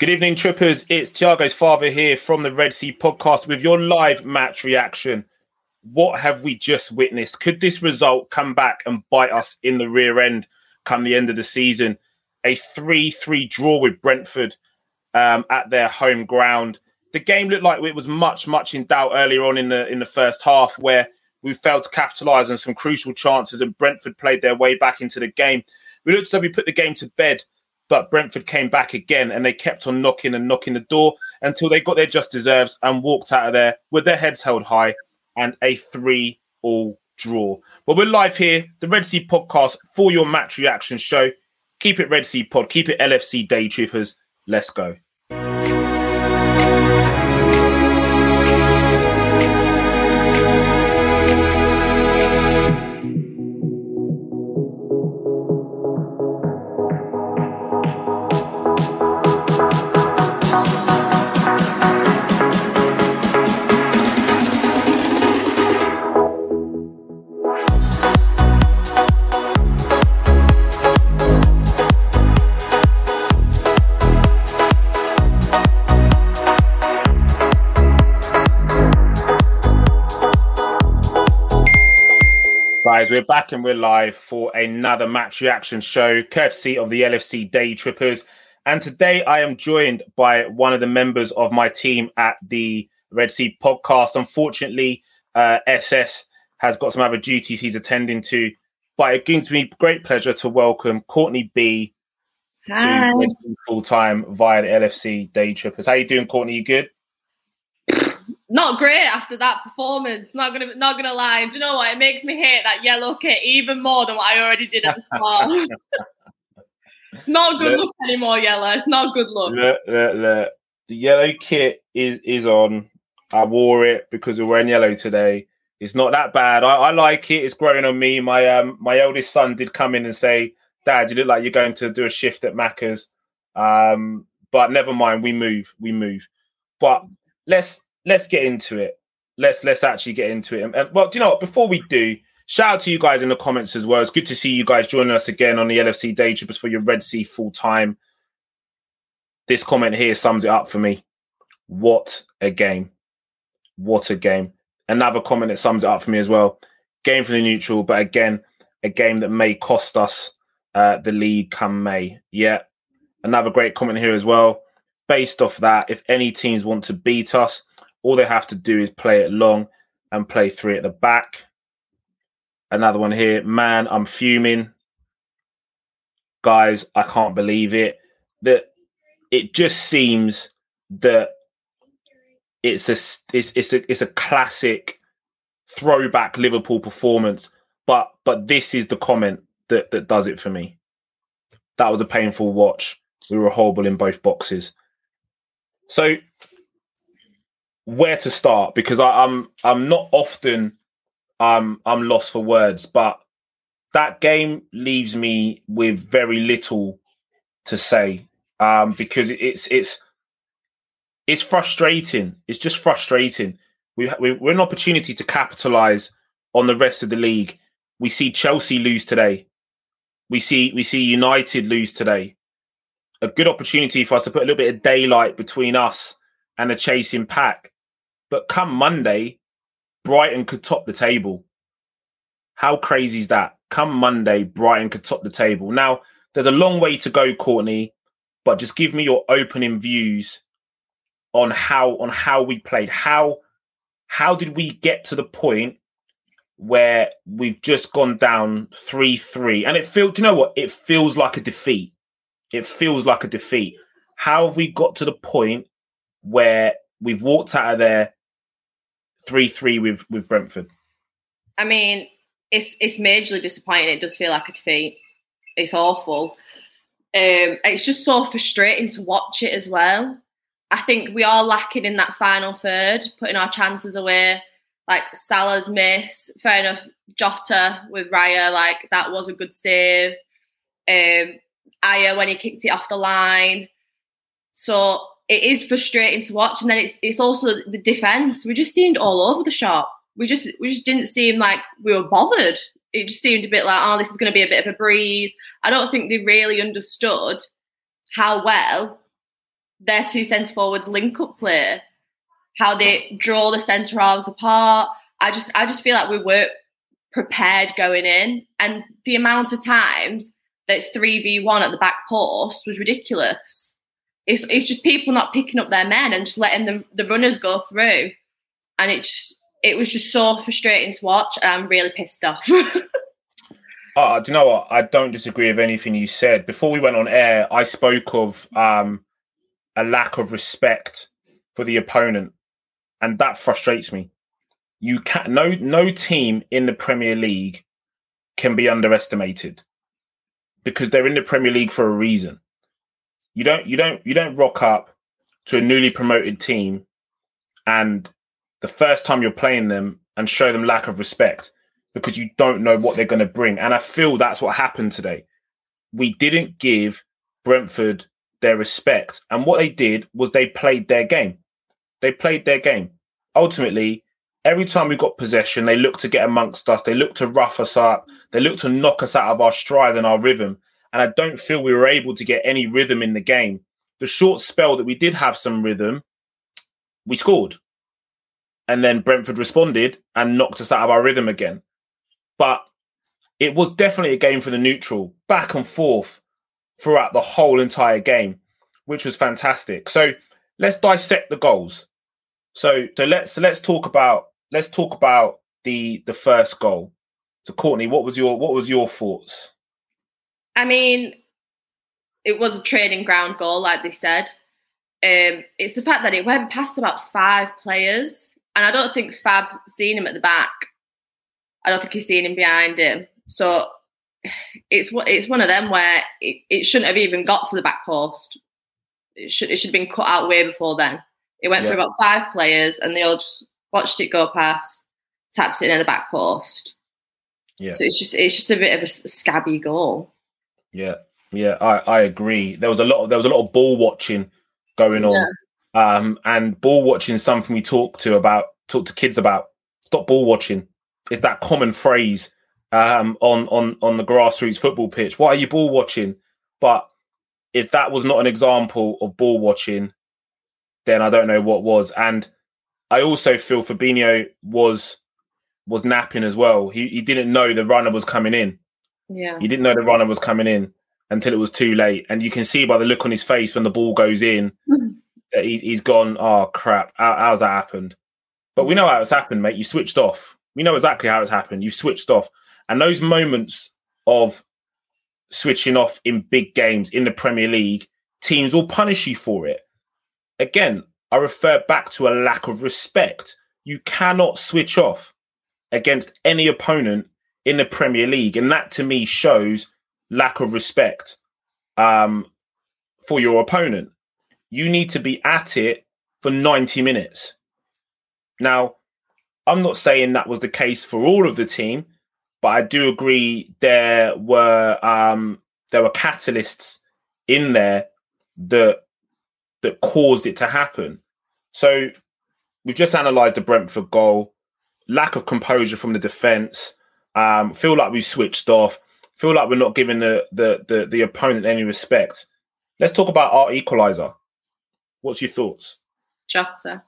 Good evening, trippers. It's Tiago's father here from the Red Sea podcast with your live match reaction. What have we just witnessed? Could this result come back and bite us in the rear end come the end of the season? A 3 3 draw with Brentford um, at their home ground. The game looked like it was much, much in doubt earlier on in the in the first half, where we failed to capitalise on some crucial chances and Brentford played their way back into the game. We looked as though we put the game to bed but Brentford came back again and they kept on knocking and knocking the door until they got their just deserves and walked out of there with their heads held high and a three all draw. But we're live here, the Red Sea podcast for your match reaction show. Keep it Red Sea Pod, keep it LFC Day Trippers. Let's go. Guys, we're back and we're live for another match reaction show, courtesy of the LFC Day Trippers. And today I am joined by one of the members of my team at the Red Sea podcast. Unfortunately, uh, SS has got some other duties he's attending to, but it gives me great pleasure to welcome Courtney B Hi. to full time via the LFC Day Trippers. How you doing, Courtney? You good? Not great after that performance. Not gonna not gonna lie. Do you know what? It makes me hate that yellow kit even more than what I already did at the start. it's not good Look. look anymore, yellow. It's not good look. Look, look, look. The yellow kit is is on. I wore it because we're wearing yellow today. It's not that bad. I, I like it. It's growing on me. My um my eldest son did come in and say, "Dad, you look like you're going to do a shift at Macca's." Um, but never mind. We move. We move. But let's let's get into it. Let's let's actually get into it. And, well, do you know what? Before we do, shout out to you guys in the comments as well. It's good to see you guys joining us again on the LFC Day Trippers for your Red Sea full time. This comment here sums it up for me. What a game! What a game! Another comment that sums it up for me as well. Game for the neutral, but again, a game that may cost us uh, the league come May. Yeah, another great comment here as well. Based off that, if any teams want to beat us, all they have to do is play it long and play three at the back. Another one here. Man, I'm fuming. Guys, I can't believe it. That it just seems that it's a it's it's a it's a classic throwback Liverpool performance. But but this is the comment that that does it for me. That was a painful watch. We were horrible in both boxes. So where to start? Because I, I'm I'm not often um I'm lost for words, but that game leaves me with very little to say. um, because it's it's it's frustrating. It's just frustrating. We, we we're an opportunity to capitalize on the rest of the league. We see Chelsea lose today. We see we see United lose today. A good opportunity for us to put a little bit of daylight between us and the chasing pack. But come Monday, Brighton could top the table. How crazy is that? Come Monday, Brighton could top the table. Now, there's a long way to go, Courtney, but just give me your opening views on how on how we played. How how did we get to the point where we've just gone down 3 3. And it feels, do you know what? It feels like a defeat. It feels like a defeat. How have we got to the point where we've walked out of there 3 3 with, with Brentford? I mean, it's it's majorly disappointing. It does feel like a defeat. It's awful. Um, it's just so frustrating to watch it as well. I think we are lacking in that final third, putting our chances away like Salah's miss, fair enough. Jota with Raya, like that was a good save. Um, Ajer when he kicked it off the line. So it is frustrating to watch, and then it's it's also the defense. We just seemed all over the shop. We just we just didn't seem like we were bothered. It just seemed a bit like, oh, this is going to be a bit of a breeze. I don't think they really understood how well their two centre forwards link up play how they draw the centre halves apart. I just I just feel like we weren't prepared going in, and the amount of times that's three v one at the back post was ridiculous. It's it's just people not picking up their men and just letting the the runners go through, and it's it was just so frustrating to watch, and I'm really pissed off. Uh, do you know what? I don't disagree with anything you said. Before we went on air, I spoke of um, a lack of respect for the opponent and that frustrates me. You can no no team in the Premier League can be underestimated because they're in the Premier League for a reason. You don't you don't you don't rock up to a newly promoted team and the first time you're playing them and show them lack of respect because you don't know what they're going to bring. And I feel that's what happened today. We didn't give Brentford their respect. And what they did was they played their game. They played their game. Ultimately, every time we got possession, they looked to get amongst us. They looked to rough us up. They looked to knock us out of our stride and our rhythm. And I don't feel we were able to get any rhythm in the game. The short spell that we did have some rhythm, we scored. And then Brentford responded and knocked us out of our rhythm again. But it was definitely a game for the neutral, back and forth throughout the whole entire game, which was fantastic. So let's dissect the goals. So so let's let's talk about let's talk about the the first goal. So Courtney, what was your what was your thoughts? I mean, it was a training ground goal, like they said. Um, it's the fact that it went past about five players, and I don't think Fab seen him at the back. I don't think he's seen him behind him. So it's it's one of them where it, it shouldn't have even got to the back post. It should it should have been cut out way before then. It went yeah. for about five players, and they all just watched it go past, tapped it in at the back post. Yeah. So it's just it's just a bit of a scabby goal. Yeah, yeah, I, I agree. There was a lot of, there was a lot of ball watching going on, yeah. um, and ball watching is something we talk to about talk to kids about. Stop ball watching. It's that common phrase um, on on on the grassroots football pitch. Why are you ball watching? But if that was not an example of ball watching, then I don't know what was. And I also feel Fabinho was was napping as well. He he didn't know the runner was coming in. Yeah. He didn't know the runner was coming in until it was too late. And you can see by the look on his face when the ball goes in that he, he's gone, oh crap, how, how's that happened? But we know how it's happened, mate. You switched off. We know exactly how it's happened. You switched off. And those moments of switching off in big games in the Premier League, teams will punish you for it again, I refer back to a lack of respect. You cannot switch off against any opponent in the Premier League. And that to me shows lack of respect um, for your opponent. You need to be at it for 90 minutes. Now, I'm not saying that was the case for all of the team, but I do agree there were um, there were catalysts in there that that caused it to happen. So we've just analysed the Brentford goal, lack of composure from the defence. Um, feel like we switched off. Feel like we're not giving the, the the the opponent any respect. Let's talk about our equaliser. What's your thoughts? Jota.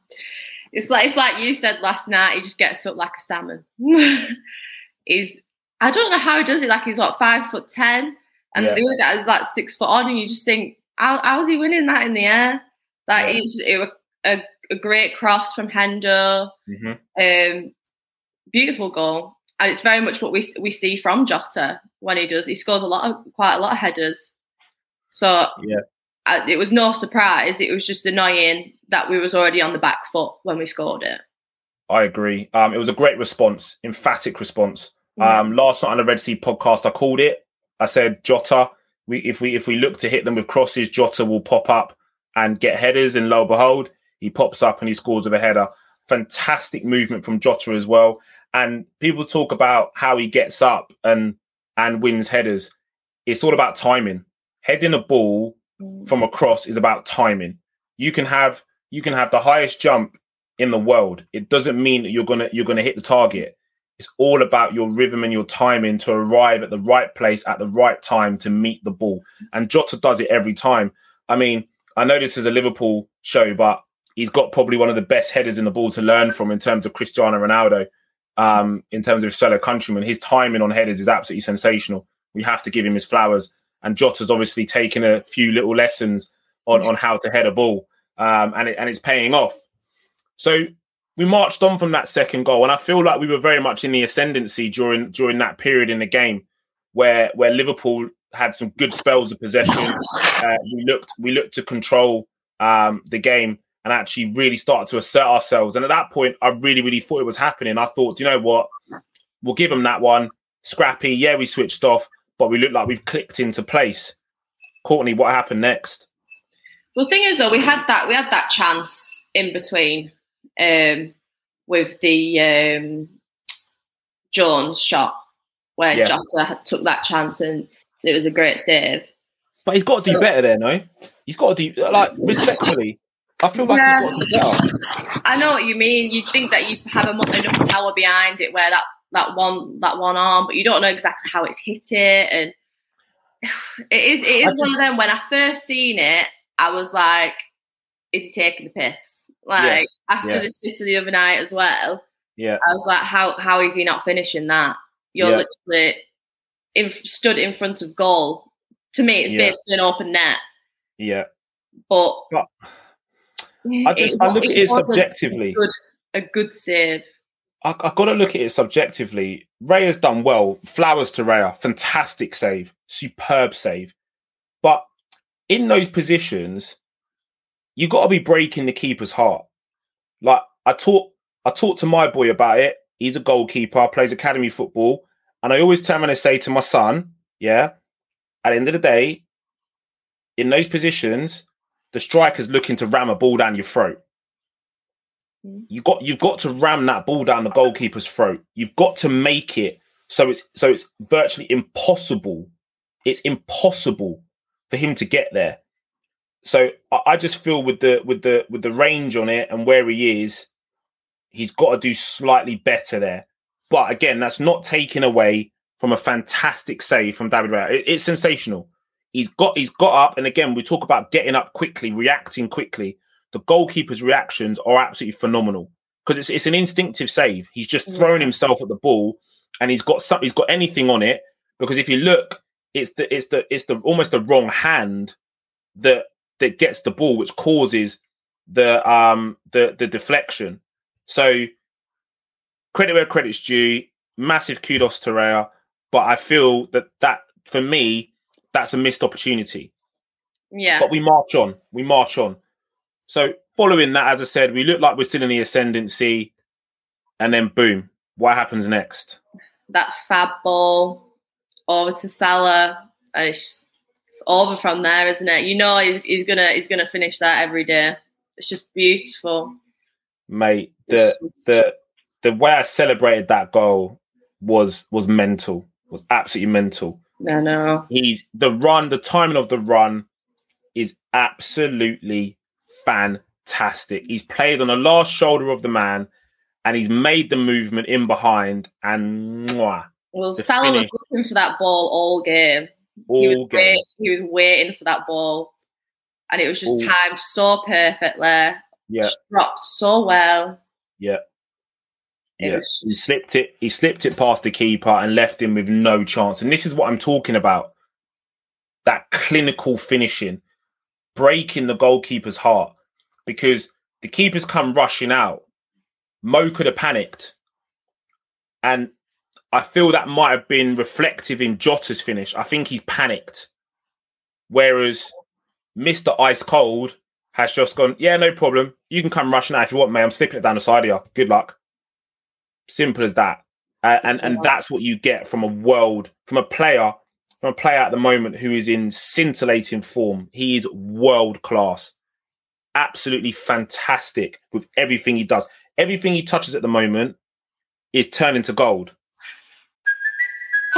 It's like it's like you said last night. He just gets up like a salmon. he's I don't know how he does it. Like he's what five foot ten, and yeah. the other guy is like six foot on, and you just think, how how's he winning that in the air? Like yeah. it's it was a, a great cross from Hendo. Mm-hmm. Um, beautiful goal, and it's very much what we we see from Jota when he does. He scores a lot of quite a lot of headers. So yeah, uh, it was no surprise. It was just annoying that we was already on the back foot when we scored it. I agree. Um, it was a great response, emphatic response. Um, last night on the Red Sea podcast, I called it. I said Jota. We if we if we look to hit them with crosses, Jota will pop up and get headers. And lo and behold, he pops up and he scores with a header. Fantastic movement from Jota as well. And people talk about how he gets up and and wins headers. It's all about timing. Heading a ball mm. from a cross is about timing. You can have you can have the highest jump in the world. It doesn't mean that you're gonna you're gonna hit the target. It's all about your rhythm and your timing to arrive at the right place at the right time to meet the ball. And Jota does it every time. I mean, I know this is a Liverpool show, but he's got probably one of the best headers in the ball to learn from in terms of Cristiano Ronaldo. Um, in terms of his fellow countrymen, his timing on headers is absolutely sensational. We have to give him his flowers. And Jota's obviously taken a few little lessons on, on how to head a ball, um, and it, and it's paying off. So we marched on from that second goal, and I feel like we were very much in the ascendancy during during that period in the game, where where Liverpool had some good spells of possession. Uh, we looked we looked to control um, the game and actually really started to assert ourselves. And at that point, I really really thought it was happening. I thought, you know what, we'll give them that one. Scrappy, yeah, we switched off, but we look like we've clicked into place. Courtney, what happened next? Well, the thing is, though, we had that we had that chance in between um, with the um, Jones shot where yeah. Jota took that chance and it was a great save. But he's got to do better there, no? He's got to do like respectfully. I feel like yeah. he's got to do better. I know what you mean. You think that you have enough power behind it where that that one that one arm, but you don't know exactly how it's hit it, and it is it is just, one of them. When I first seen it, I was like, "Is he taking the piss?" Like yeah. after yeah. the city the other night as well. Yeah, I was like, "How how is he not finishing that?" You're yeah. literally in, stood in front of goal. To me, it's basically an open net. Yeah, but, but I just it, I look at it subjectively. A good, a good save. I, have got to look at it subjectively. Ray has done well. Flowers to Raya. Fantastic save. Superb save. But in those positions, you got to be breaking the keeper's heart. Like I talk, I talked to my boy about it. He's a goalkeeper, plays academy football, and I always tell him and I say to my son, yeah, at the end of the day, in those positions, the striker's looking to ram a ball down your throat. Mm. You got you've got to ram that ball down the goalkeeper's throat. You've got to make it so it's so it's virtually impossible. It's impossible for him to get there. So I just feel with the with the with the range on it and where he is, he's got to do slightly better there. But again, that's not taken away from a fantastic save from David Raya. It, it's sensational. He's got he's got up, and again, we talk about getting up quickly, reacting quickly the goalkeeper's reactions are absolutely phenomenal because it's, it's an instinctive save. He's just thrown himself at the ball and he's got some, he's got anything on it because if you look, it's the it's the it's the almost the wrong hand that that gets the ball, which causes the um the the deflection. So credit where credit's due. Massive kudos to Raya, but I feel that that for me that's a missed opportunity. Yeah. But we march on. We march on. So following that, as I said, we look like we're still in the ascendancy, and then boom, what happens next? That fab ball over to Salah, and it's, it's over from there, isn't it? You know, he's, he's gonna he's gonna finish that every day. It's just beautiful, mate. The the the way I celebrated that goal was was mental. Was absolutely mental. I know. He's the run, the timing of the run is absolutely fantastic. He's played on the last shoulder of the man and he's made the movement in behind and mwah, Well, Salah was looking for that ball all game. he, all was game. wait- he was waiting for that ball. And it was just All- timed so perfectly. Yeah, Dropped so well. yeah. It Yeah, he slipped it. He slipped it past the keeper and left him with no chance. And this is what I'm talking about: that clinical finishing, breaking the goalkeeper's heart, because the keepers come rushing out. Mo could have panicked, and I feel that might have been reflective in Jota's finish. I think he's panicked, whereas Mister Ice Cold has just gone. Yeah, no problem. You can come rushing out if you want, mate. I'm slipping it down the side of you. Good luck. Simple as that. Uh, and and that's what you get from a world, from a player, from a player at the moment who is in scintillating form. He is world class, absolutely fantastic with everything he does. Everything he touches at the moment is turning to gold.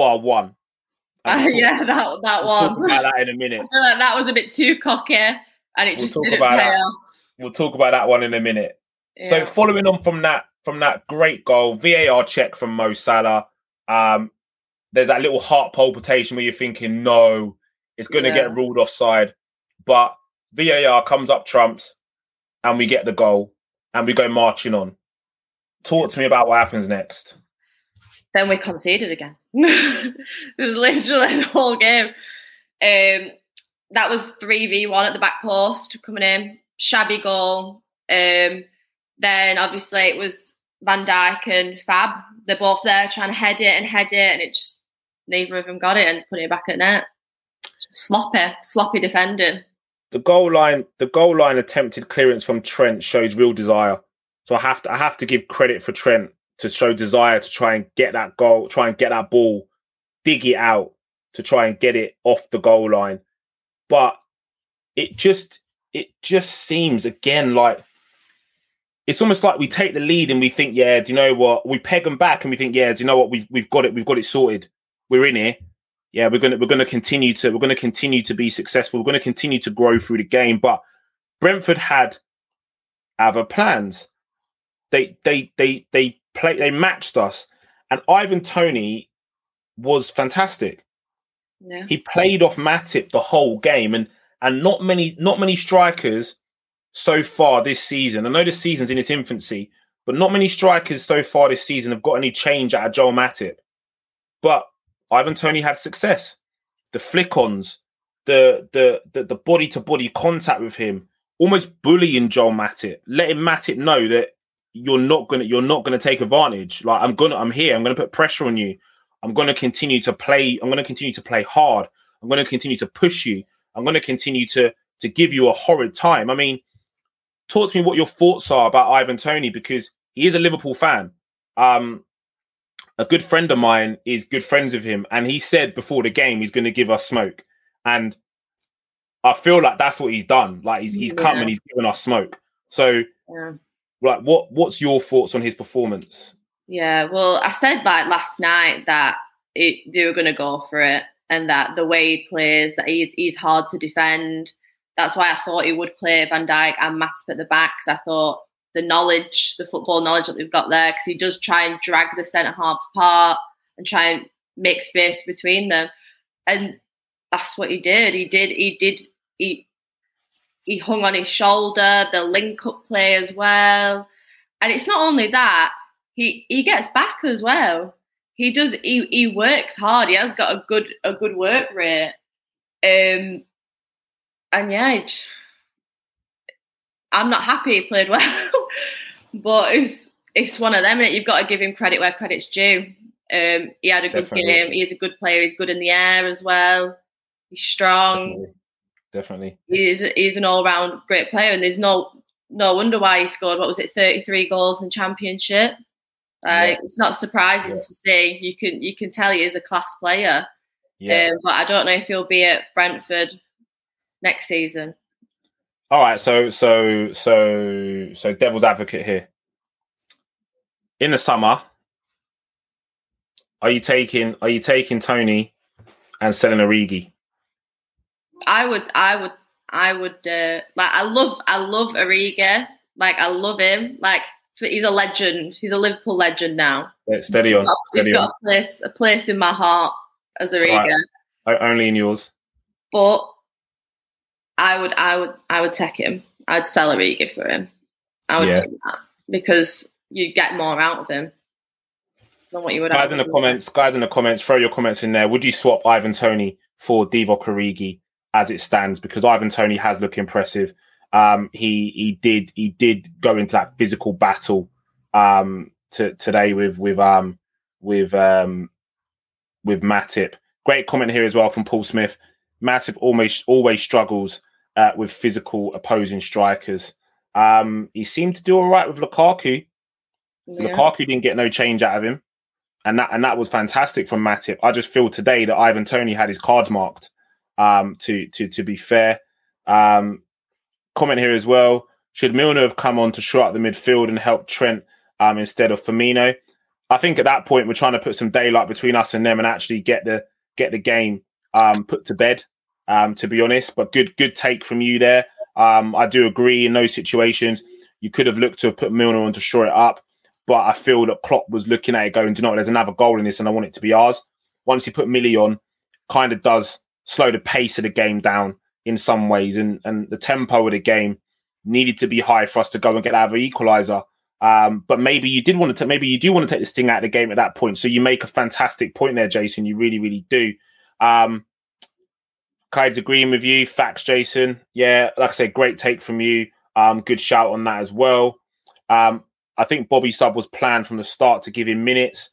Bar one. We'll talk- yeah, that that we'll talk one. about that in a minute. Like that was a bit too cocky and it We'll just didn't pay off. We'll talk about that one in a minute. So following on from that from that great goal, VAR check from Mo Salah. Um, there's that little heart palpitation where you're thinking, no, it's going to Yeah. get ruled offside, but VAR comes up trumps, and we get the goal, and we go marching on. Talk to me about what happens next. then we conceded again. literally the whole game. Um, that was 3v1 at the back post coming in. Shabby goal. Um, then obviously it was Van Dijk and Fab. They're both there trying to head it and head it, and it just neither of them got it and put it back at net. Sloppy, sloppy defending. The goal line, the goal line attempted clearance from Trent shows real desire. So I have to I have to give credit for Trent to show desire to try and get that goal, try and get that ball, dig it out to try and get it off the goal line. But it just it just seems again like it's almost like we take the lead and we think, yeah, do you know what? We peg them back and we think, yeah, do you know what? We've we've got it, we've got it sorted. We're in here. Yeah, we're gonna we're gonna continue to we're gonna continue to be successful. We're gonna continue to grow through the game. But Brentford had other plans. They they they they play they matched us, and Ivan Toney was fantastic. Yeah. He played off Matip the whole game, and and not many not many strikers so far this season. I know the season's in its infancy, but not many strikers so far this season have got any change out of Joel Matip. But Ivan Toney had success. The flick-ons, the the the, the body to body contact with him, almost bullying Joel Matip, letting Matip know that you're not gonna you're not gonna take advantage. Like I'm gonna I'm here. I'm gonna put pressure on you. I'm gonna continue to play. I'm gonna continue to play hard. I'm gonna continue to push you. I'm gonna continue to to give you a horrid time. I mean, talk to me what your thoughts are about Ivan Toney because he is a Liverpool fan. Um, a good friend of mine is good friends with him, and he said before the game he's going to give us smoke, and I feel like that's what he's done. Like he's he's come and he's given us smoke. So, Yeah. Like, what what's your thoughts on his performance? Yeah, well, I said like last night that it, they were going to go for it, and that the way he plays, that he's he's hard to defend. That's why I thought he would play Van Dijk and Matip at the back. 'cause I thought the knowledge, the football knowledge that they've got there, because he does try and drag the centre halves apart and try and make space between them, and that's what he did. He did. He did. He he hung on his shoulder. The link up play as well, and it's not only that he he gets back as well. He does. He he works hard. He has got a good a good work rate. Um, and yeah, I'm not happy he played well, but it's it's one of them. innit? You've got to give him credit where credit's due. Um, he had a good Definitely. game. He's a good player. He's good in the air as well. He's strong. Definitely. Definitely. He's he's an all round great player, and there's no no wonder why he scored what was it 33 goals in the championship. Like Yeah. it's not surprising Yeah. to see. You can you can tell he is a class player. Yeah. Um, but I don't know if he'll be at Brentford next season. All right, so so so so devil's advocate here. In the summer, are you taking are you taking Toney and selling Origi? I would, I would, I would. Uh, like, I love, I love Origi. Like, I love him. Like, he's a legend. He's a Liverpool legend now. Yeah, Steady on, He's steady on. got a place, a place in my heart as Origi. Right. Only in yours. But I would, I would, I would take him. I'd sell Origi for him. I would Yeah. do that because you'd get more out of him than what you would. Guys in the comments, guys in the comments, throw your comments in there. Would you swap Ivan Toney for Divock Origi as it stands? Because Ivan Toney has looked impressive. Um, he he did he did go into that physical battle um, to, today with with um with um with Matip. Great comment here as well from Paul Smith. Matip almost always struggles uh, with physical opposing strikers. Um, he seemed to do all right with Lukaku. Yeah. Lukaku didn't get no change out of him, and that and that was fantastic from Matip. I just feel today that Ivan Toney had his cards marked. Um, to to to be fair, um, comment here as well. Should Milner have come on to shore up the midfield and help Trent um, instead of Firmino? I think at that point we're trying to put some daylight between us and them and actually get the get the game um, put to bed. Um, to be honest, but good good take from you there. Um, I do agree in those situations you could have looked to have put Milner on to shore it up. But I feel that Klopp was looking at it going, do you know there's another goal in this and I want it to be ours. Once he put Millie on, kind of does slow the pace of the game down in some ways. And and the tempo of the game needed to be high for us to go and get out of an equaliser. Um, but maybe you did want to, maybe you do want to take this thing out of the game at that point. So you make a fantastic point there, Jason. You really, really do. Um, Kai's agreeing with you. Facts, Jason. Yeah, like I said, great take from you. Um, good shout on that as well. Um, I think Bobby Sub was planned from the start to give him minutes.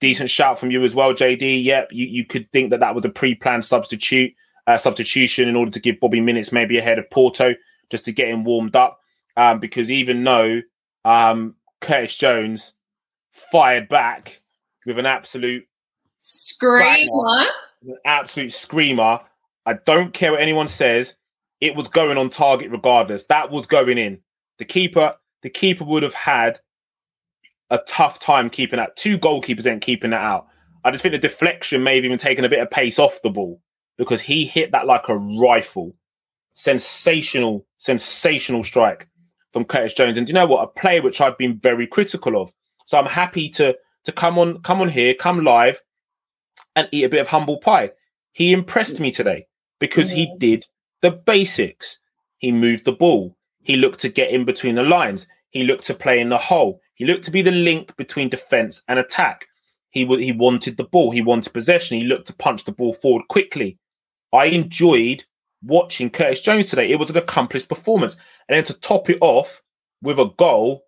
Decent shout from you as well, JD. Yep, you, you could think that that was a pre-planned substitute uh, substitution in order to give Bobby minutes, maybe ahead of Porto, just to get him warmed up. Um, because even though um, Curtis Jones fired back with an absolute Screamer. an absolute screamer. I don't care what anyone says. It was going on target regardless. That was going in. The keeper, the keeper would have had a tough time keeping that. Two goalkeepers ain't keeping that out. I just think the deflection may have even taken a bit of pace off the ball because he hit that like a rifle. Sensational, sensational strike from Curtis Jones. And you know what? A player which I've been very critical of. So I'm happy to to come on, come on here, come live, and eat a bit of humble pie. He impressed me today because he did the basics. He moved the ball. He looked to get in between the lines. He looked to play in the hole. He looked to be the link between defense and attack. He wa- he wanted the ball. He wanted possession. He looked to punch the ball forward quickly. I enjoyed watching Curtis Jones today. It was an accomplished performance. And then to top it off with a goal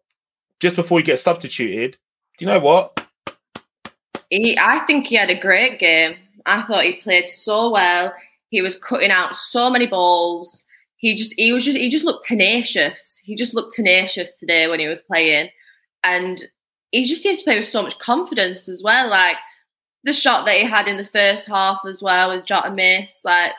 just before he gets substituted, do you know what? He, I think he had a great game. I thought he played so well. He was cutting out so many balls. He just, he was just, he just looked tenacious. He just looked tenacious today when he was playing, and he just seems to play with so much confidence as well. Like the shot that he had in the first half as well with Jota miss. Like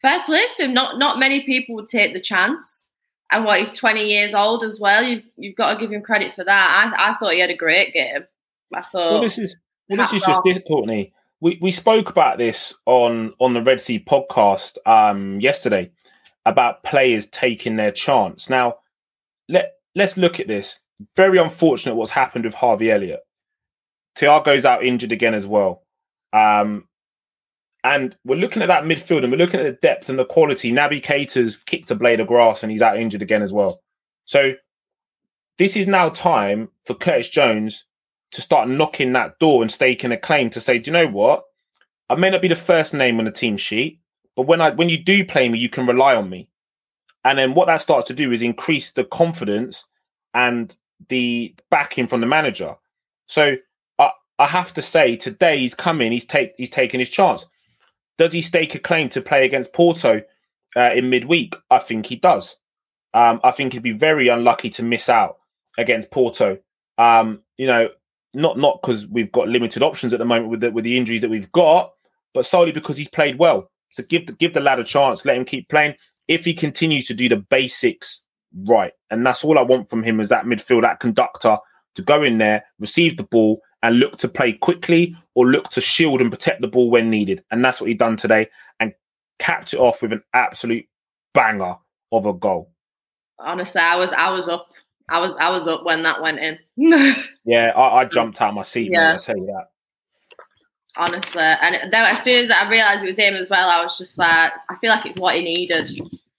fair play to him. Not, not many people would take the chance. And what he's twenty years old as well. You've, you've got to give him credit for that. I, I thought he had a great game. I thought. Well, this is well, this is just it, Courtney. We we spoke about this on on the Red Sea podcast um yesterday about players taking their chance. Now, let let's look at this. Very unfortunate what's happened with Harvey Elliott. Thiago's out injured again as well. Um, and we're looking at that midfield and we're looking at the depth and the quality. Naby Keita's kicked a blade of grass and he's out injured again as well. So this is now time for Curtis Jones to start knocking that door and staking a claim to say, do you know what? I may not be the first name on the team sheet, but when I when you do play me, you can rely on me. And then what that starts to do is increase the confidence and the backing from the manager. So I, I have to say, today he's come in, he's take he's taken his chance. Does he stake a claim to play against Porto uh, in midweek? I think he does. Um, I think he'd be very unlucky to miss out against Porto. Um, you know, not not because we've got limited options at the moment with the with the injuries that we've got, but solely because he's played well. So give the give the lad a chance, let him keep playing. If he continues to do the basics right, and that's all I want from him is that midfield, that conductor to go in there, receive the ball, and look to play quickly or look to shield and protect the ball when needed. And that's what he done today, and capped it off with an absolute banger of a goal. Honestly, I was I was up. I was I was up when that went in. Yeah, I, I jumped out of my seat. Yeah. Yeah. I tell you that. Honestly, and then as soon as I realised it was him as well, I was just like, I feel like it's what he needed.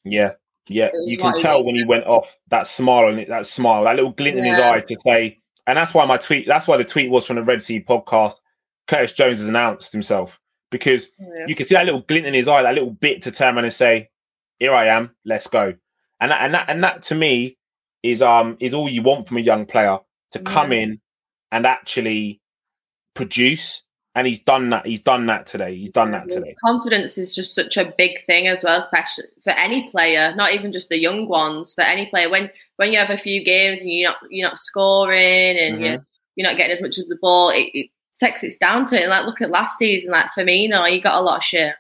Yeah, yeah. You can tell when he went off that smile and that smile, that little glint in his eye to say, and that's why my tweet. That's why the tweet was from the Red Sea podcast. Curtis Jones has announced himself because Yeah. you can see that little glint in his eye, that little bit to turn around and say, "Here I am, let's go." And that, and that and that to me is um is all you want from a young player to come Yeah. in and actually produce. And he's done that. He's done that today. He's done that today. Confidence is just such a big thing as well, especially for any player, not even just the young ones, but any player. When when you have a few games and you're not you're not scoring and Mhm. you're you're not getting as much of the ball, it, it takes its down to it. Like look at last season, like Firmino, he got a lot of shit,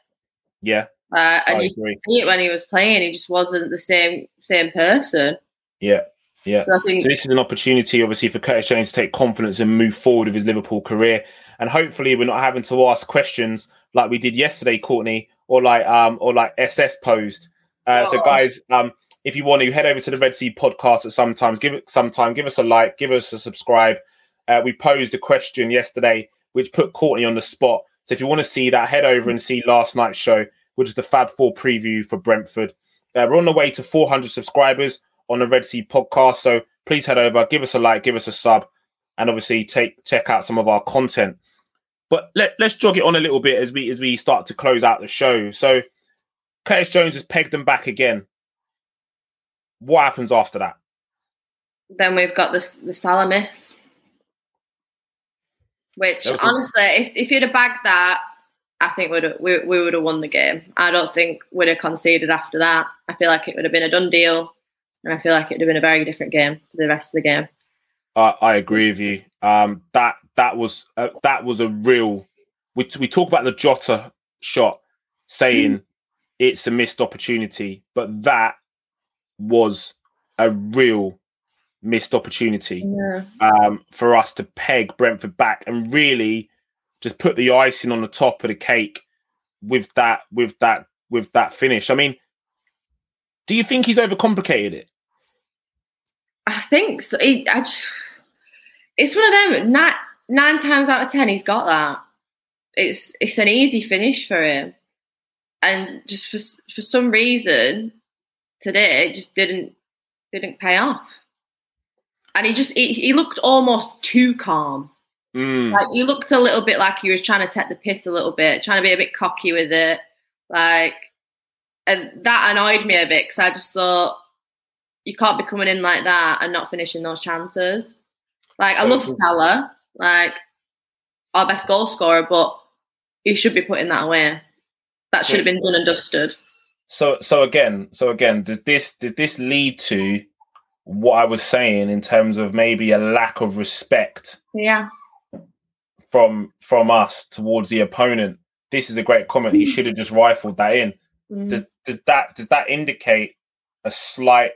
Yeah, uh, and I you see it when he was playing. He just wasn't the same same person. Yeah, yeah. So think So this is an opportunity, obviously, for Curtis Jones to take confidence and move forward with his Liverpool career. And hopefully, we're not having to ask questions like we did yesterday, Courtney, or like um, or like SS posed. Uh, So, Oh. guys, um, if you want to head over to the Red Sea podcast at some sometimes, give it some time, give us a like, give us a subscribe. Uh, we posed a question yesterday which put Courtney on the spot. So if you want to see that, head over and see last night's show, which is the Fab Four preview for Brentford. Uh, we're on the way to 400 subscribers on the Red Sea podcast. So please head over, give us a like, give us a sub, and obviously take check out some of our content. But let, let's jog it on a little bit as we as we start to close out the show. So Curtis Jones has pegged them back again. What happens after that? then we've got the Salah miss, which a- honestly, if, if you'd have bagged that, I think we'd we we would have won the game. I don't think we'd have conceded after that. I feel like it would have been a done deal, and I feel like it would have been a very different game for the rest of the game. I I agree with you. Um, that that was uh, that was a real. We we talk about the Jota shot, saying it's a missed opportunity, but that was a real missed opportunity Yeah. um, for us to peg Brentford back and really just put the icing on the top of the cake with that with that with that finish. I mean, do you think he's overcomplicated it? I think so. He, I just, it's one of them. Nine, nine times out of ten, he's got that. It's it's an easy finish for him, and just for for some reason, today it just didn't didn't pay off. And he just he, he looked almost too calm. Mm, Like he looked a little bit like he was trying to take the piss a little bit, trying to be a bit cocky with it. Like, and that annoyed me a bit because I just thought you can't be coming in like that and not finishing those chances. Like, I So- love Salah, like our best goal scorer, but he should be putting that away. That should have been done and dusted. So so again, so again, does this did this lead to what I was saying in terms of maybe a lack of respect Yeah. from from us towards the opponent? This is a great comment. He should have just rifled that in. Mm. Does does that does that indicate a slight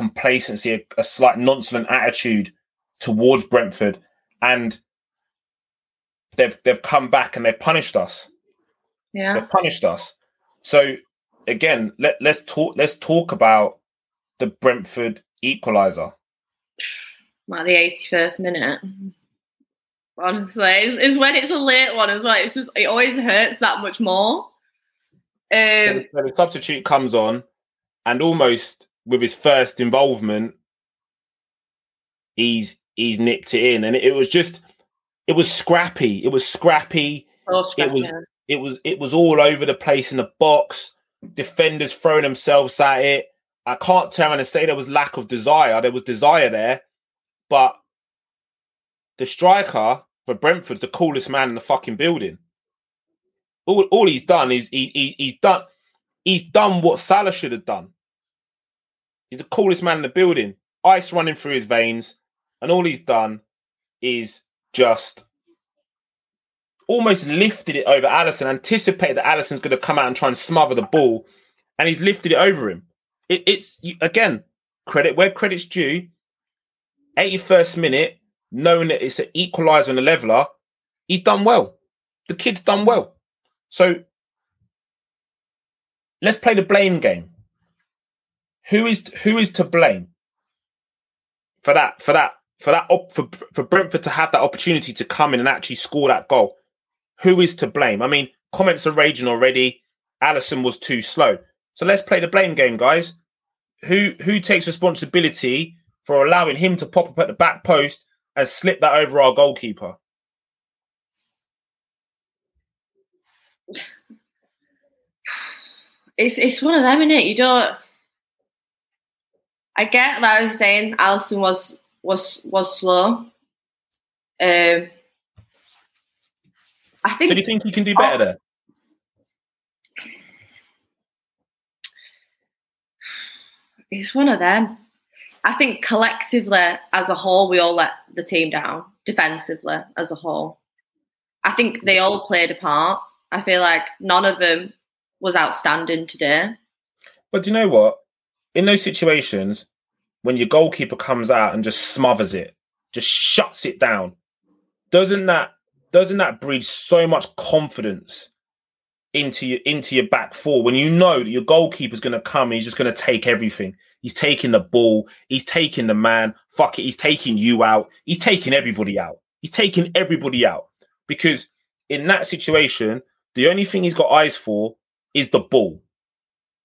complacency, a, a slight nonchalant attitude towards Brentford, and they've they've come back and they've punished us. Yeah. They've punished us. So again, let let's talk let's talk about the Brentford equalizer. Like the 81st minute. Honestly, it's, it's when it's a late one as well. It's just, it always hurts that much more. So, Um, so the substitute comes on, and almost with his first involvement, he's he's nipped it in, and it, was just it was scrappy. It was scrappy. so scrappy, was- It was it was all over the place in the box. Defenders throwing themselves at it. I can't turn and say there was lack of desire. There was desire there, but the striker for Brentford's the coolest man in the fucking building. All, all he's done is he, he he's done. he's done what Salah should have done. He's the coolest man in the building, ice running through his veins, and all he's done is just almost lifted it over Alisson, anticipated that Alisson's going to come out and try and smother the ball, and he's lifted it over him. It, it's again credit where credit's due. 81st minute, knowing that it's an equaliser and a leveler, he's done well. The kid's done well. So let's play the blame game. Who is who is to blame for that for that for that for for Brentford to have that opportunity to come in and actually score that goal? Who is to blame? I mean, comments are raging already. Alisson was too slow. So let's play the blame game, guys. Who who takes responsibility for allowing him to pop up at the back post and slip that over our goalkeeper? It's it's one of them, isn't it? You don't. I get that I was saying Alisson was was was slow. Um, I think. So do you think he can do better there? It's one of them. I think collectively, as a whole, we all let the team down defensively as a whole. I think they all played a part. I feel like none of them was outstanding today. But do you know what? In those situations, when your goalkeeper comes out and just smothers it, just shuts it down, doesn't that doesn't that breed so much confidence into your into your back four when you know that your goalkeeper's going to come and he's just going to take everything. He's taking the ball, he's taking the man. Fuck it, he's taking you out. He's taking everybody out. He's taking everybody out because in that situation, the only thing he's got eyes for is the ball.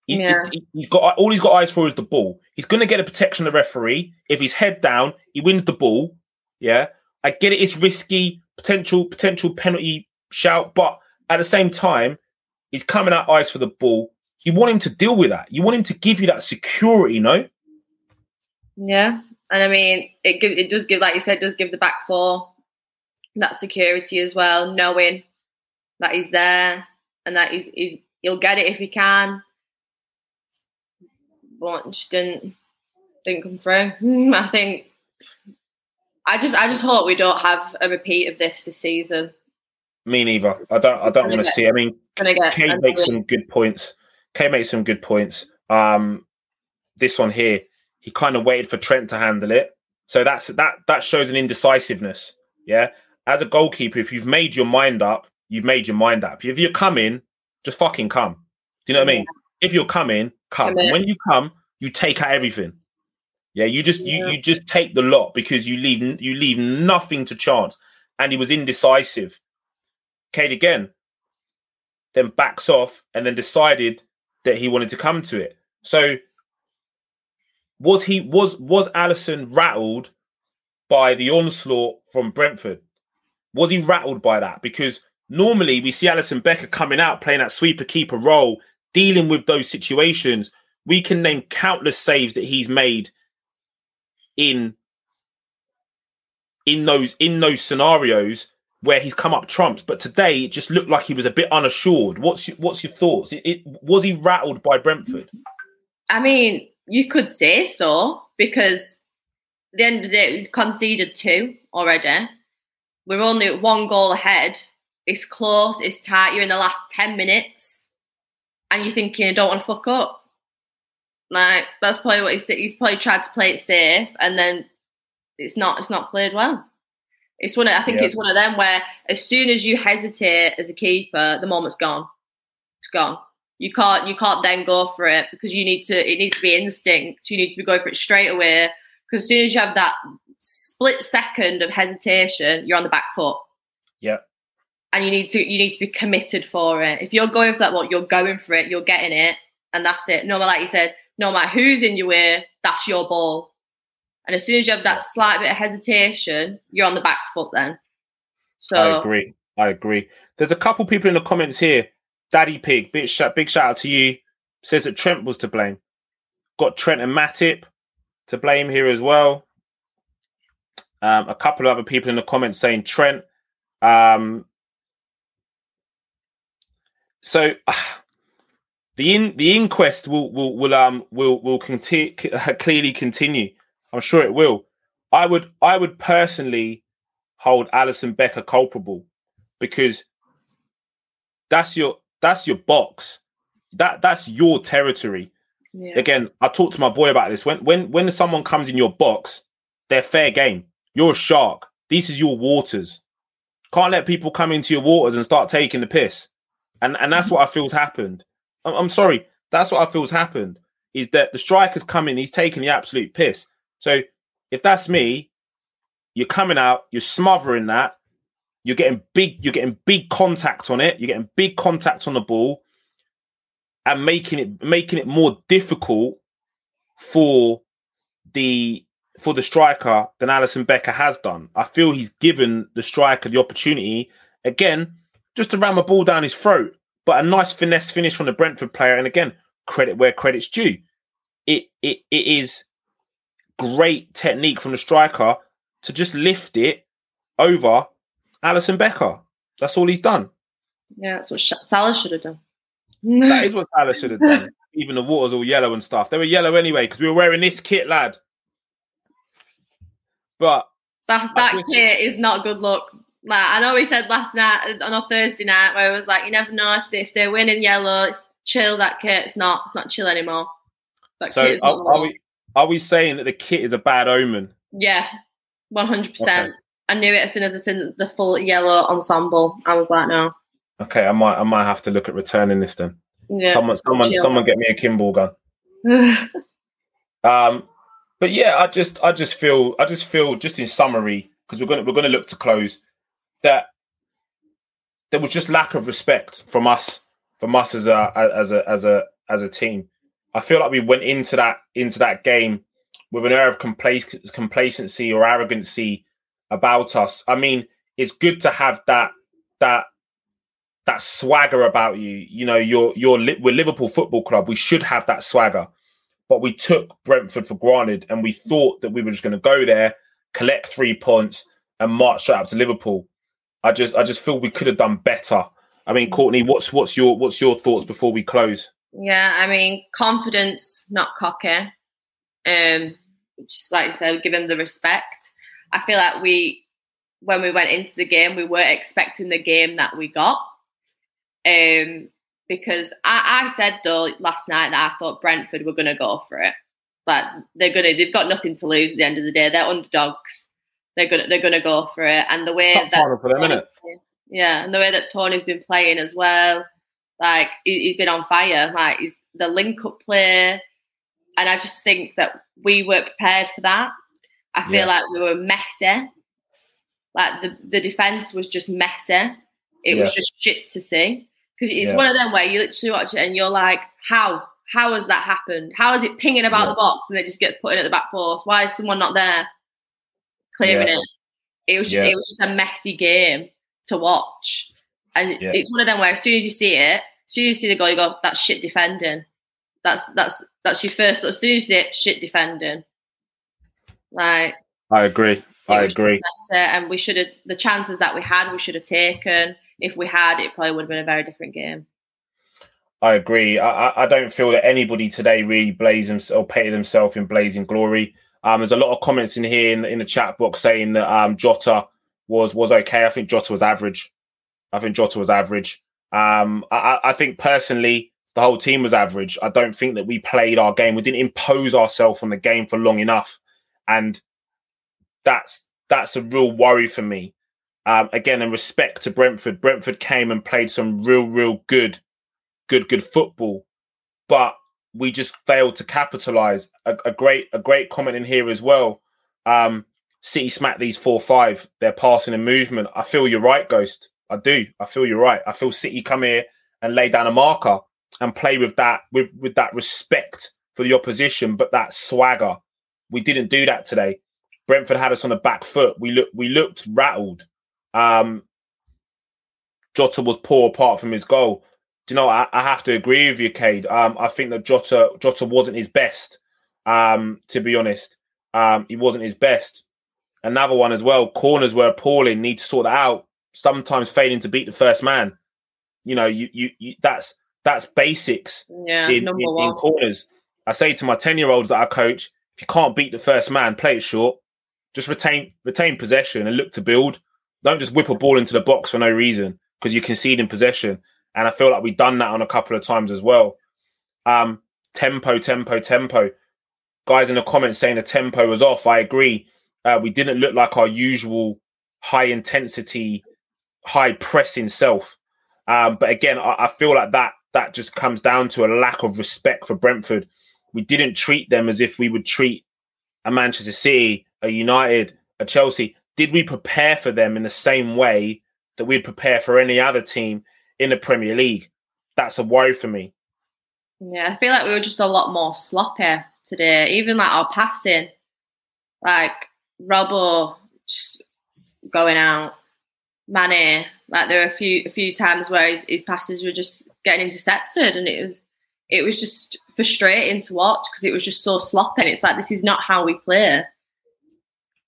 He, Yeah. he, has got all he's got eyes for is the ball. He's going to get a protection of the referee. If he's head down, he wins the ball. Yeah, I get it. It's risky, potential potential penalty shout, but at the same time, he's coming out eyes for the ball. You want him to deal with that. You want him to give you that security. No, Yeah, and I mean, it give, it does give, like you said, does give the back four that security as well, knowing that he's there and that he's, he's he'll get it if he can. Just didn't didn't come through. I think I just I just hope we don't have a repeat of this this season. me neither. I don't. I don't want to see. I mean, Kate makes some good points. Kate makes some good points. Um, this one here, he kind of waited for Trent to handle it. So that's that. That shows an indecisiveness. Yeah, as a goalkeeper, if you've made your mind up, you've made your mind up. If you're coming, just fucking come. Do you know what I mean? If you're coming, come. When you come, you take out everything. Yeah, you just you Yeah. you just take the lot because you leave you leave nothing to chance. And he was indecisive. Kate again, then backs off and then decided that he wanted to come to it. So was he was was Alisson rattled by the onslaught from Brentford? Was he rattled by that? Because normally we see Alisson Becker coming out playing that sweeper keeper role, dealing with those situations. We can name countless saves that he's made in in those in those scenarios where he's come up trumps. But today it just looked like he was a bit unassured. What's your, what's your thoughts? It, it, was he rattled by Brentford? I mean, you could say so because the end of the day, we've conceded two already. We're only one goal ahead. It's close, it's tight. You're in the last 10 minutes and you're thinking, I don't want to fuck up. Like, that's probably what he's, he's probably tried to play it safe and then it's not, it's not played well. It's one of, I think Yeah. it's one of them where as soon as you hesitate as a keeper, the moment's gone. It's gone. You can't you can't then go for it because you need to it needs to be instinct. You need to be going for it straight away. Because as soon as you have that split second of hesitation, you're on the back foot. Yeah. And you need to you need to be committed for it. If you're going for that what you're going for it, you're getting it, and that's it. No matter like you said, no matter who's in your way, that's your ball. And as soon as you have that slight bit of hesitation, you're on the back foot then. So I agree. I agree. There's a couple people in the comments here. Daddy Pig, big shout, big shout out to you. Says that Trent was to blame. Got Trent and Matip to blame here as well. Um, a couple of other people in the comments saying Trent. Um, so the in the inquest will will will um will will continue clearly continue. I'm sure it will. I would I would personally hold Alisson Becker culpable because that's your that's your box. That that's your territory. Yeah. Again, I talked to my boy about this. When when when someone comes in your box, they're fair game. You're a shark. These is your waters. Can't let people come into your waters and start taking the piss. And and that's what I feel's happened. I'm, I'm sorry. That's what I feel's happened. Is that the striker's coming, he's taking the absolute piss. So if that's me, you're coming out, you're smothering that, you're getting big, you're getting big contact on it, you're getting big contact on the ball, and making it making it more difficult for the for the striker than Alisson Becker has done. I feel he's given the striker the opportunity again just to ram a ball down his throat, but a nice finesse finish from the Brentford player. And again, credit where credit's due. It it it is great technique from the striker to just lift it over Alisson Becker. That's all he's done. Yeah, that's what Sh- Salah should have done. That is what Salah should have done. Even the water's all yellow and stuff. They were yellow anyway because we were wearing this kit, lad. But That that kit is not good look. Like I know we said last night on a Thursday night where it was like you never know if, they, if they're winning yellow, it's chill. That kit, it's not. It's not chill anymore. That so kit is not are, are we are we saying that the kit is a bad omen? Yeah, one hundred percent. I knew it as soon as I seen the full yellow ensemble. I was like, no. Okay, I might I might have to look at returning this then. Yeah. Someone someone chill. someone get me a Kimball gun. Um, but yeah, I just I just feel I just feel just in summary because we're gonna we're gonna look to close that there was just lack of respect from us from us as a as a as a as a team. I feel like we went into that into that game with an air of complac- complacency or arrogancy about us. I mean, it's good to have that that that swagger about you. You know, you're you're we're Liverpool Football Club. We should have that swagger, but we took Brentford for granted, and we thought that we were just going to go there, collect three points, and march straight up to Liverpool. I just I just feel we could have done better. I mean, Courtney, what's what's your what's your thoughts before we close? Yeah, I mean, confidence, not cocky. Um, just like you said, give him the respect. I feel like we, when we went into the game, we weren't expecting the game that we got. Um, because I, I said though last night that I thought Brentford were going to go for it. But they're gonna, they've got nothing to lose at the end of the day. They're underdogs. They're gonna, they're gonna go for it. And the way Top that for them, yeah, and the way that Toney's been playing as well, like he, he's been on fire. Like he's the link up play, and I just think that we were prepared for that. I feel Yeah. like we were messy. Like the the defense was just messy. It was just shit to see because it's Yeah. one of them where you literally watch it and you're like, how how has that happened? How is it pinging about Yeah. the box and it just gets put in at the back post? Why is someone not there clearing Yeah. it? It was just Yeah. it was just a messy game to watch. And Yeah. it's one of them where as soon as you see it, as soon as you see the goal, you go, that's shit defending. That's that's that's your first as soon as you see it, shit defending. Like I agree. I agree. and we should have the chances that we had, we should have taken. If we had, it probably would have been a very different game. I agree. I, I- don't feel that anybody today really blazed them or painted themselves in blazing glory. Um, there's a lot of comments in here in, in the chat box saying that um, Jota was was okay. I think Jota was average. I think Jota was average. Um, I, I- think personally the whole team was average. I don't think that we played our game. We didn't impose ourselves on the game for long enough, and that's that's a real worry for me. Um, again, in respect to Brentford, Brentford came and played some real, real good good, good football, but we just failed to capitalize. A, a great, a great comment in here as well. Um, City smacked these four five. They're passing and movement. I feel you're right, Ghost. I do. I feel you're right. I feel City come here and lay down a marker and play with that with with that respect for the opposition, but that swagger. We didn't do that today. Brentford had us on the back foot. We looked we looked rattled. Um, Jota was poor apart from his goal. Do you know? I, I have to agree with you, Cade. Um, I think that Jota Jota wasn't his best. Um, to be honest, um, he wasn't his best. Another one as well. Corners were appalling. Need to sort that out. Sometimes failing to beat the first man. You know, you you, you that's That's basics Yeah, in, number in, in corners. I say to my 10 year olds that I coach, if you can't beat the first man, play it short. Just retain retain possession and look to build. Don't just whip a ball into the box for no reason because you concede in possession. And I feel like we've done that on a couple of times as well. Um, tempo, tempo, tempo. Guys in the comments saying the tempo was off. I agree. Uh, we didn't look like our usual high intensity, high pressing self. Um, but again, I, I feel like that that just comes down to a lack of respect for Brentford. We didn't treat them as if we would treat a Manchester City, a United, a Chelsea. Did we prepare for them in the same way that we'd prepare for any other team in the Premier League? That's a worry for me. Yeah, I feel like we were just a lot more sloppy today. Even like our passing, like Robbo just going out, Mane. Like there were a few a few times where his, his passes were just getting intercepted, and it was it was just frustrating to watch because it was just so sloppy. And it's like this is not how we play.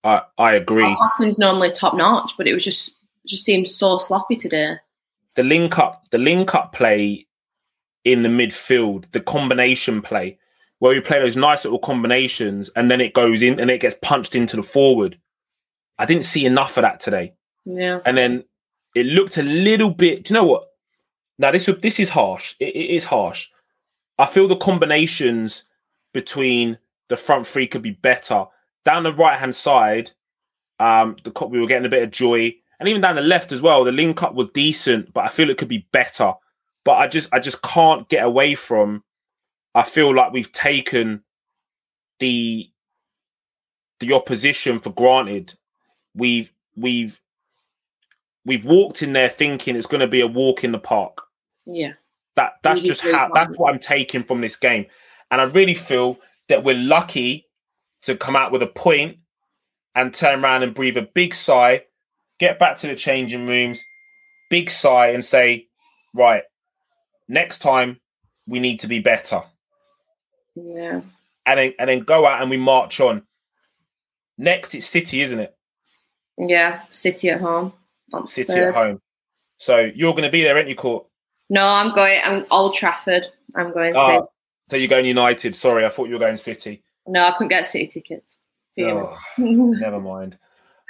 I I agree. Our passing's normally top notch, but it was just just seemed so sloppy today. The link up the link up play in the midfield, the combination play, where we play those nice little combinations and then it goes in and it gets punched into the forward. I didn't see enough of that today. Yeah, And then it looked a little bit. Do you know what? Now this this is harsh. It, it is harsh. I feel the combinations between the front three could be better. Down the right hand side, um, the we were getting a bit of joy, and even down the left as well. The link up was decent, but I feel it could be better. But I just I just can't get away from. I feel like we've taken the the opposition for granted. We've we've we've walked in there thinking it's going to be a walk in the park. yeah, That that's just how that's what I'm taking from this game, and I really feel that we're lucky to come out with a point and turn around and breathe a big sigh, get back to the changing rooms, big sigh, and say, right, next time we need to be better, yeah, and then and then go out and we march on. Next, it's City, isn't it? yeah. City at home. City third. at home. So you're going to be there, aren't you, Court? No, I'm going. I'm Old Trafford. I'm going Ah, to. so you're going United. Sorry, I thought you were going City. No, I couldn't get City tickets. Oh, never mind.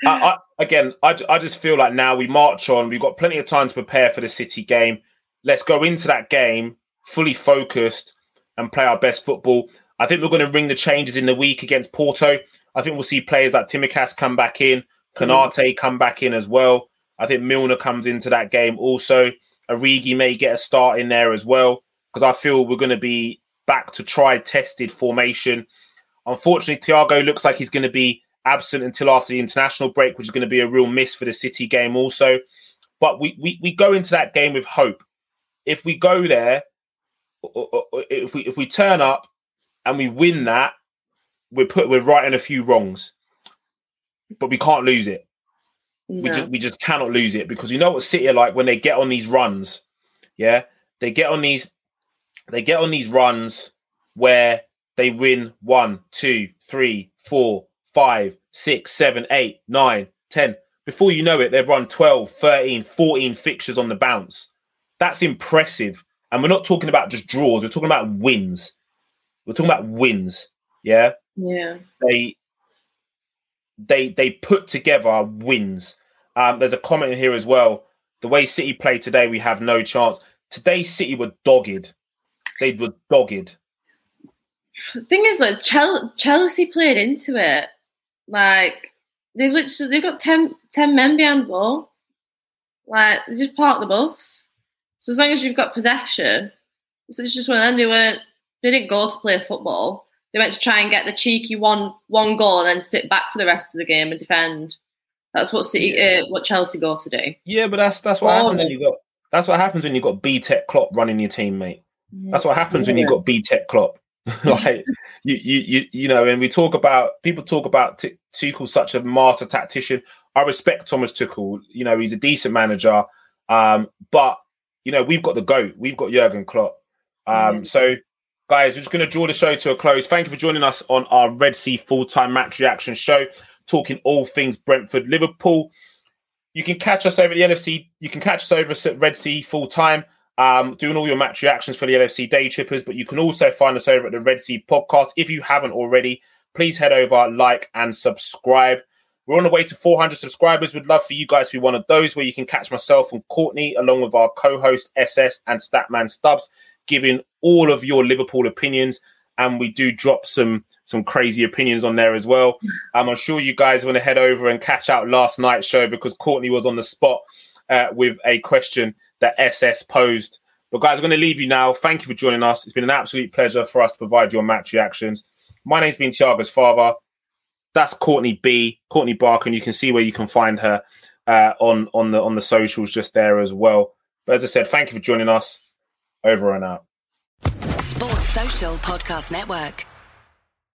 I, I, again, I, I just feel like now we march on. We've got plenty of time to prepare for the City game. Let's go into that game fully focused and play our best football. I think we're going to ring the changes in the week against Porto. I think we'll see players like Tsimikas come back in, Konaté come back in as well. I think Milner comes into that game also. Origi may get a start in there as well because I feel we're going to be back to tried, tested formation. Unfortunately, Thiago looks like he's going to be absent until after the international break, which is going to be a real miss for the City game also. But we we, we go into that game with hope. If we go there, if we if we turn up and we win that, we're put we're righting a few wrongs. But we can't lose it. We just we just cannot lose it because you know what City are like when they get on these runs. Yeah, they get on these they get on these runs where they win one, two, three, four, five, six, seven, eight, nine, ten. Before you know it, they've run 12, 13, 14 fixtures on the bounce. That's impressive. And we're not talking about just draws, we're talking about wins. We're talking about wins. Yeah yeah, they they they put together wins. Um, there's a comment in here as well. The way City played today, we have no chance. Today, City were dogged. They were dogged. The thing is, like Chelsea played into it. Like they've literally they've got 10, 10 men behind the ball. Like they just park the bus. So as long as you've got possession, so it's just one of them. They weren't. They didn't go to play football. They went to try and get the cheeky one one goal and then sit back for the rest of the game and defend. That's what City, uh, what Chelsea go to do. Yeah, but that's that's what Oh, happens when you got that's what happens when you got B Tech Klopp running your team, mate. That's what happens when you got B Tech Klopp. like you, you, you, you know, and we talk about people talk about T- Tuchel such a master tactician. I respect Thomas Tuchel. You know, he's a decent manager. Um, but you know, we've got the goat. We've got Jurgen Klopp. Um, so guys, we're just going to draw the show to a close. Thank you for joining us on our Red Sea full time match reaction show, talking all things Brentford, Liverpool. You can catch us over at the NFC. You can catch us over at Red Sea full time. Um, doing all your match reactions for the LFC Day Trippers. But you can also find us over at the Red Sea Podcast. If you haven't already, please head over, like, and subscribe. We're on the way to 400 subscribers. We'd love for you guys to be one of those where you can catch myself and Courtney along with our co-host SS and Statman Stubbs giving all of your Liverpool opinions. And we do drop some some crazy opinions on there as well. Um, I'm sure you guys want to head over and catch out last night's show because Courtney was on the spot uh, with a question that SS posed. But guys, I'm going to leave you now. Thank you for joining us. It's been an absolute pleasure for us to provide your match reactions. My name's been Thiago's father. That's Courtney B, Courtney Barker, and you can see where you can find her uh, on on the on the socials just there as well. But as I said, thank you for joining us. Over and out. Sports Social Podcast Network.